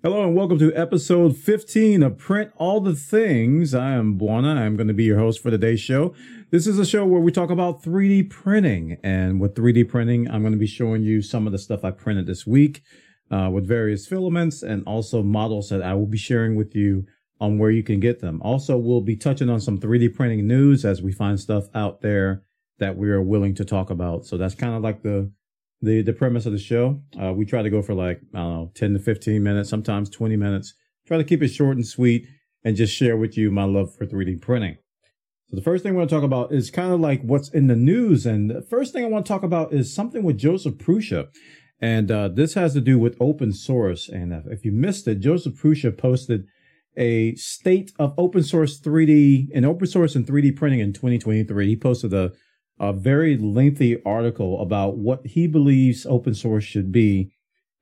Hello and welcome to episode 15 of Print All the Things. I am Bwana. I'm going to be your host for today's show. This is a show where we talk about 3D printing. And with 3D printing, I'm going to be showing you some of the stuff I printed this week uh, with various filaments and also models that I will be sharing with you on where you can get them. Also, we'll be touching on some 3D printing news as we find stuff out there that we are willing to talk about. So that's kind of like the the the premise of the show. Uh, we try to go for like I don't know, ten to fifteen minutes, sometimes twenty minutes. Try to keep it short and sweet, and just share with you my love for three D printing. So the first thing we're going to talk about is kind of like what's in the news, and the first thing I want to talk about is something with Josef Prusa, and uh, this has to do with open source. And if you missed it, Josef Prusa posted a state of open source 3D and open source and 3D printing in 2023. He posted a a very lengthy article about what he believes open source should be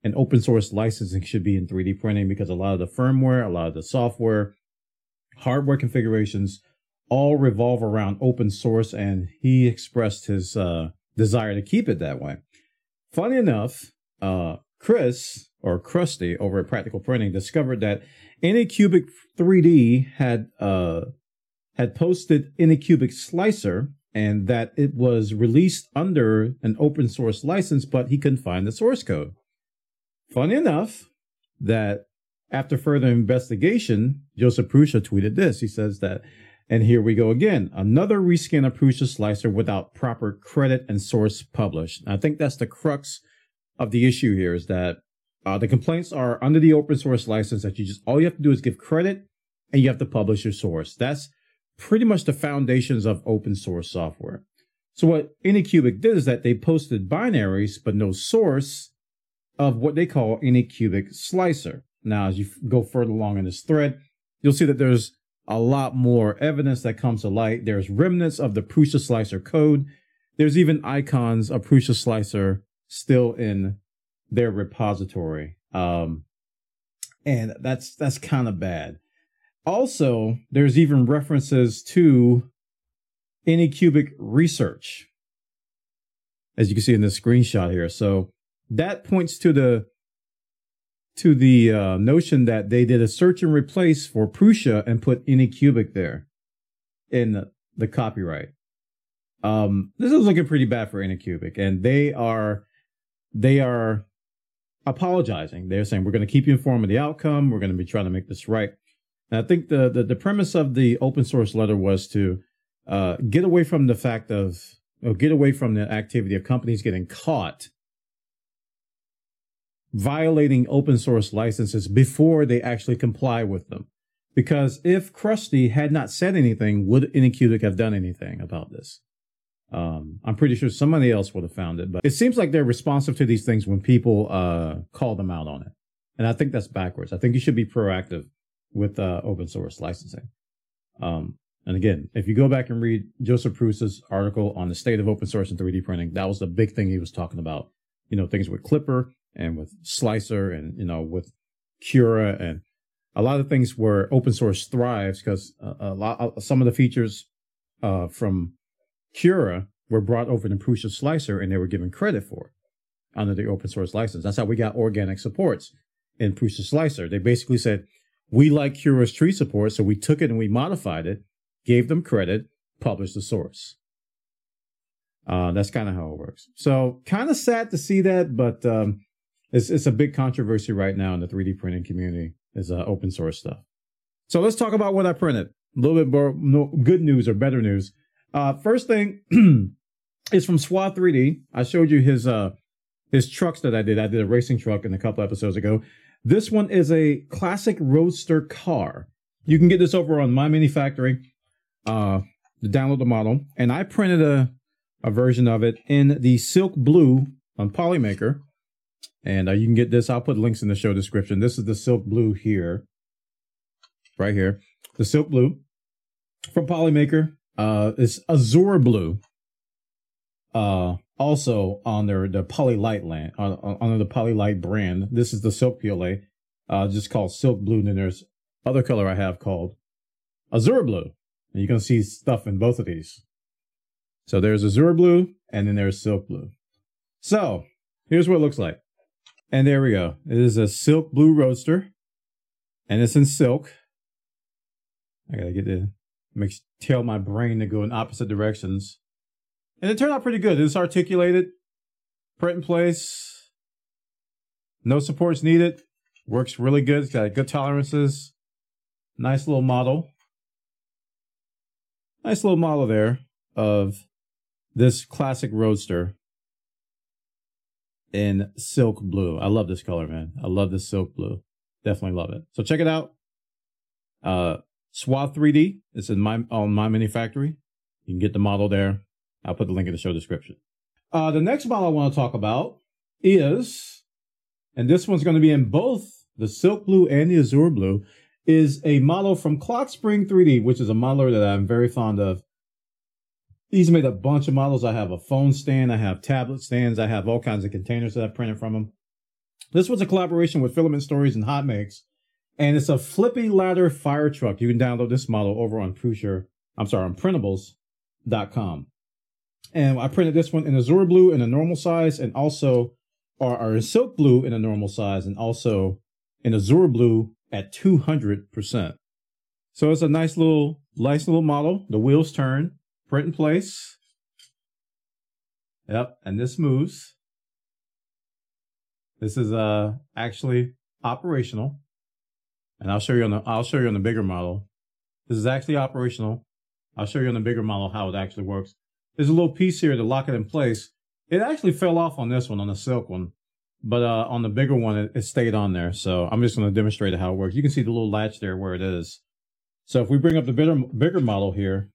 and open source licensing should be in 3D printing because a lot of the firmware, a lot of the software, hardware configurations all revolve around open source, and he expressed his uh, desire to keep it that way. Funny enough, uh, Chris or Krusty over at Practical Printing discovered that Anycubic 3D had uh, had posted Anycubic Slicer and that it was released under an open source license, but he couldn't find the source code. Funny enough, that after further investigation, Josef Prusa tweeted this. He says that, and here we go again, another reskin of Prusa slicer without proper credit and source published. I think that's the crux of the issue here is that uh, the complaints are under the open source license that you just all you have to do is give credit and you have to publish your source. That's pretty much the foundations of open source software. So what Anycubic did is that they posted binaries, but no source of what they call Anycubic Slicer. Now, as you go further along in this thread, you'll see that there's a lot more evidence that comes to light. There's remnants of the Prusa Slicer code. There's even icons of Prusa Slicer still in their repository. Um, and that's that's kind of bad. Also, there's even references to Anycubic research, as you can see in this screenshot here. So that points to the to the uh, notion that they did a search and replace for Prusa and put Anycubic there in the, the copyright. Um, this is looking pretty bad for Anycubic, and they are they are apologizing. They're saying we're going to keep you informed of the outcome. We're going to be trying to make this right. And I think the, the, the premise of the open source letter was to uh, get away from the fact of, or get away from the activity of companies getting caught violating open source licenses before they actually comply with them. Because if Krusty had not said anything, would Anycubic have done anything about this? Um, I'm pretty sure somebody else would have found it, but it seems like they're responsive to these things when people uh, call them out on it. And I think that's backwards. I think you should be proactive with uh, open source licensing. Um, and again, if you go back and read Josef Prusa's article on the state of open source and 3D printing, that was the big thing he was talking about. You know, things with Klipper and with Slicer and, you know, with Cura and a lot of things where open source thrives because a, a lot, some of the features uh, from Cura were brought over to Prusa Slicer and they were given credit for under the open source license. That's how we got organic supports in Prusa Slicer. They basically said, we like Cura's tree support, so we took it and we modified it, gave them credit, published the source. Uh, that's kind of how it works. So kind of sad to see that, but um, it's it's a big controversy right now in the 3D printing community is uh, open source stuff. So let's talk about what I printed. A little bit more no, good news or better news. Uh, first thing is from SWAT 3D. I showed you his uh, his trucks that I did. I did a racing truck in a couple episodes ago. This one is a classic roadster car. You can get this over on My Mini Factory uh, to download the model. And I printed a, a version of it in the silk blue on Polymaker. And uh, you can get this. I'll put links in the show description. This is the silk blue here, right here. The silk blue from Polymaker. Uh, it's Azure blue. Uh, also on their the Polylite land on, on the Polylite brand. This is the Silk PLA, uh, just called Silk Blue. And then there's other color I have called Azure Blue. And you can see stuff in both of these. So there's Azure Blue and then there's Silk Blue. So here's what it looks like. And there we go. It is a Silk Blue Roadster. and it's in silk. I gotta get the tell my brain to go in opposite directions. And it turned out pretty good. It's articulated, print in place, no supports needed. Works really good. It's got good tolerances. Nice little model. Nice little model there of this classic Roadster in silk blue. I love this color, man. I love this silk blue. Definitely love it. So check it out. Uh, Swath 3D. It's in my on my mini factory. You can get the model there. I'll put the link in the show description. Uh, the next model I want to talk about is, and this one's going to be in both the silk blue and the azure blue, is a model from Clock Spring 3D, which is a modeler that I'm very fond of. He's made a bunch of models. I have a phone stand, I have tablet stands, I have all kinds of containers that I printed from him. This was a collaboration with Filament Stories and Hot Makes and it's a flippy ladder fire truck. You can download this model over on Prusa, I'm sorry, on printables.com. And I printed this one in azure blue in a normal size and also, or, or in silk blue in a normal size and also in azure blue at 200%. So it's a nice little, nice little model. The wheels turn, print in place. Yep, and this moves. This is uh actually operational and I'll show you on the I'll show you on the bigger model. This is actually operational. I'll show you on the bigger model how it actually works. There's a little piece here to lock it in place. It actually fell off on this one, on the silk one, but uh, on the bigger one, it, it stayed on there. So I'm just going to demonstrate how it works. You can see the little latch there where it is. So if we bring up the bigger, bigger model here,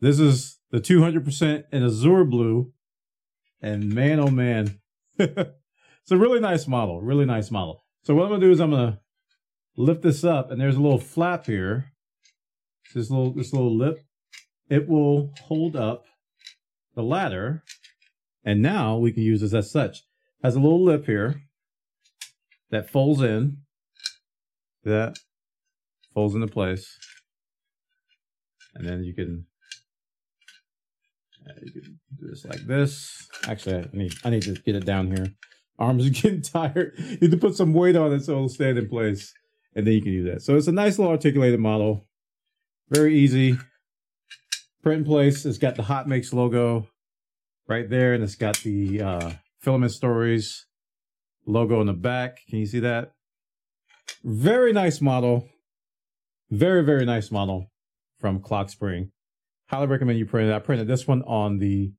this is the 200% in azure blue. And man, oh man, it's a really nice model, really nice model. So what I'm gonna do is I'm gonna lift this up, and there's a little flap here. This little this little lip. It will hold up the ladder, and now we can use this as such. Has a little lip here that folds in. That folds into place, and then you can uh, you can do this like this. Actually, I need I need to get it down here arms are getting tired. You need to put some weight on it so it'll stand in place. And then you can do that. So it's a nice little articulated model. Very easy. Print in place. It's got the Hot Makes logo right there. And it's got the uh, Filament Stories logo in the back. Can you see that? Very nice model. Very, very nice model from Clock Spring. Highly recommend you print it. I printed this one on the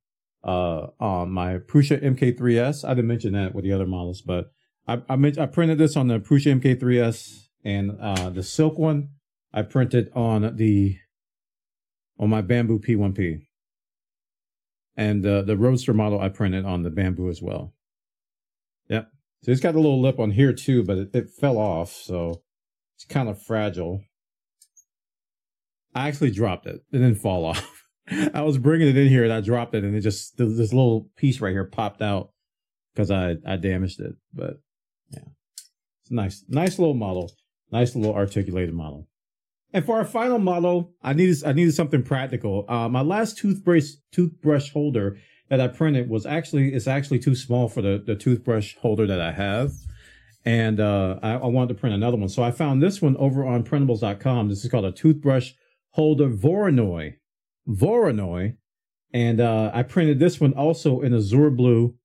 uh, on my Prusa MK3S. I didn't mention that with the other models, but I I, I printed this on the Prusa MK3S and uh, the silk one I printed on the on my Bambu P1P. And uh, the Roadster model I printed on the Bambu as well. Yep. So it's got a little lip on here too, but it, it fell off, so it's kind of fragile. I actually dropped it. It didn't fall off. I was bringing it in here and I dropped it and it just this little piece right here popped out because I I damaged it. But yeah, it's nice, nice little model, nice little articulated model. And for our final model, I needed I needed something practical. Uh, my last toothbrush toothbrush holder that I printed was actually it's actually too small for the the toothbrush holder that I have. And uh, I, I wanted to print another one. So I found this one over on printables.com. This is called a toothbrush holder Voronoi. Voronoi. And uh, I printed this one also in azure blue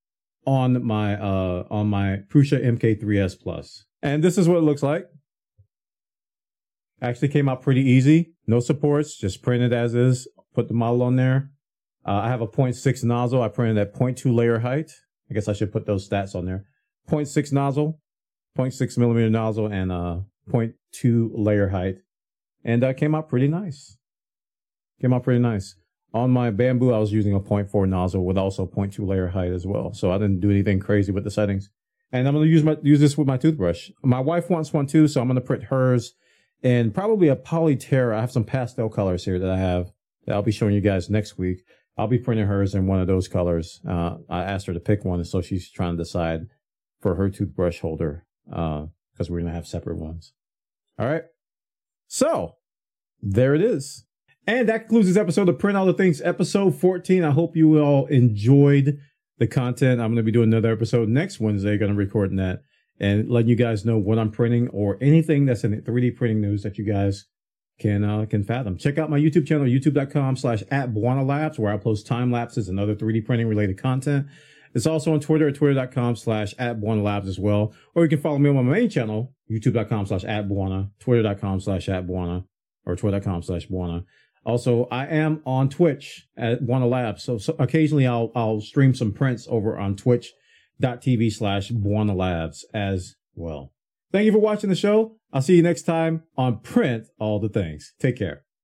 on my uh, on my Prusa MK3S Plus. And this is what it looks like. Actually came out pretty easy. No supports, just printed as is. Put the model on there. Uh, I have a 0.6 nozzle. I printed at 0.2 layer height. I guess I should put those stats on there. 0.6 nozzle, 0.6 millimeter nozzle, and uh, 0.2 layer height. And that uh, came out pretty nice. Came out pretty nice. On my Bambu, I was using a 0.4 nozzle with also 0.2 layer height as well. So I didn't do anything crazy with the settings. And I'm going to use my, use this with my toothbrush. My wife wants one too, so I'm going to print hers in probably a Polyterra. I have some pastel colors here that I have that I'll be showing you guys next week. I'll be printing hers in one of those colors. Uh, I asked her to pick one, so she's trying to decide for her toothbrush holder because uh, we're to have separate ones. All right. So there it is. And that concludes this episode of Print All the Things, episode 14. I hope you all enjoyed the content. I'm going to be doing another episode next Wednesday, going to record that. And letting you guys know what I'm printing or anything that's in the 3D printing news that you guys can uh, can fathom. Check out my YouTube channel, youtube.com slash at Bwana Labs, where I post time lapses and other 3D printing related content. It's also on Twitter at twitter.com slash at Bwana Labs as well. Or you can follow me on my main channel, youtube.com slash at Bwana, twitter.com slash at Bwana, or twitter.com slash Bwana. Also, I am on Twitch at Bwana Labs. So, so occasionally I'll, I'll stream some prints over on twitch.tv slash Bwana Labs as well. Thank you for watching the show. I'll see you next time on Print All the Things. Take care.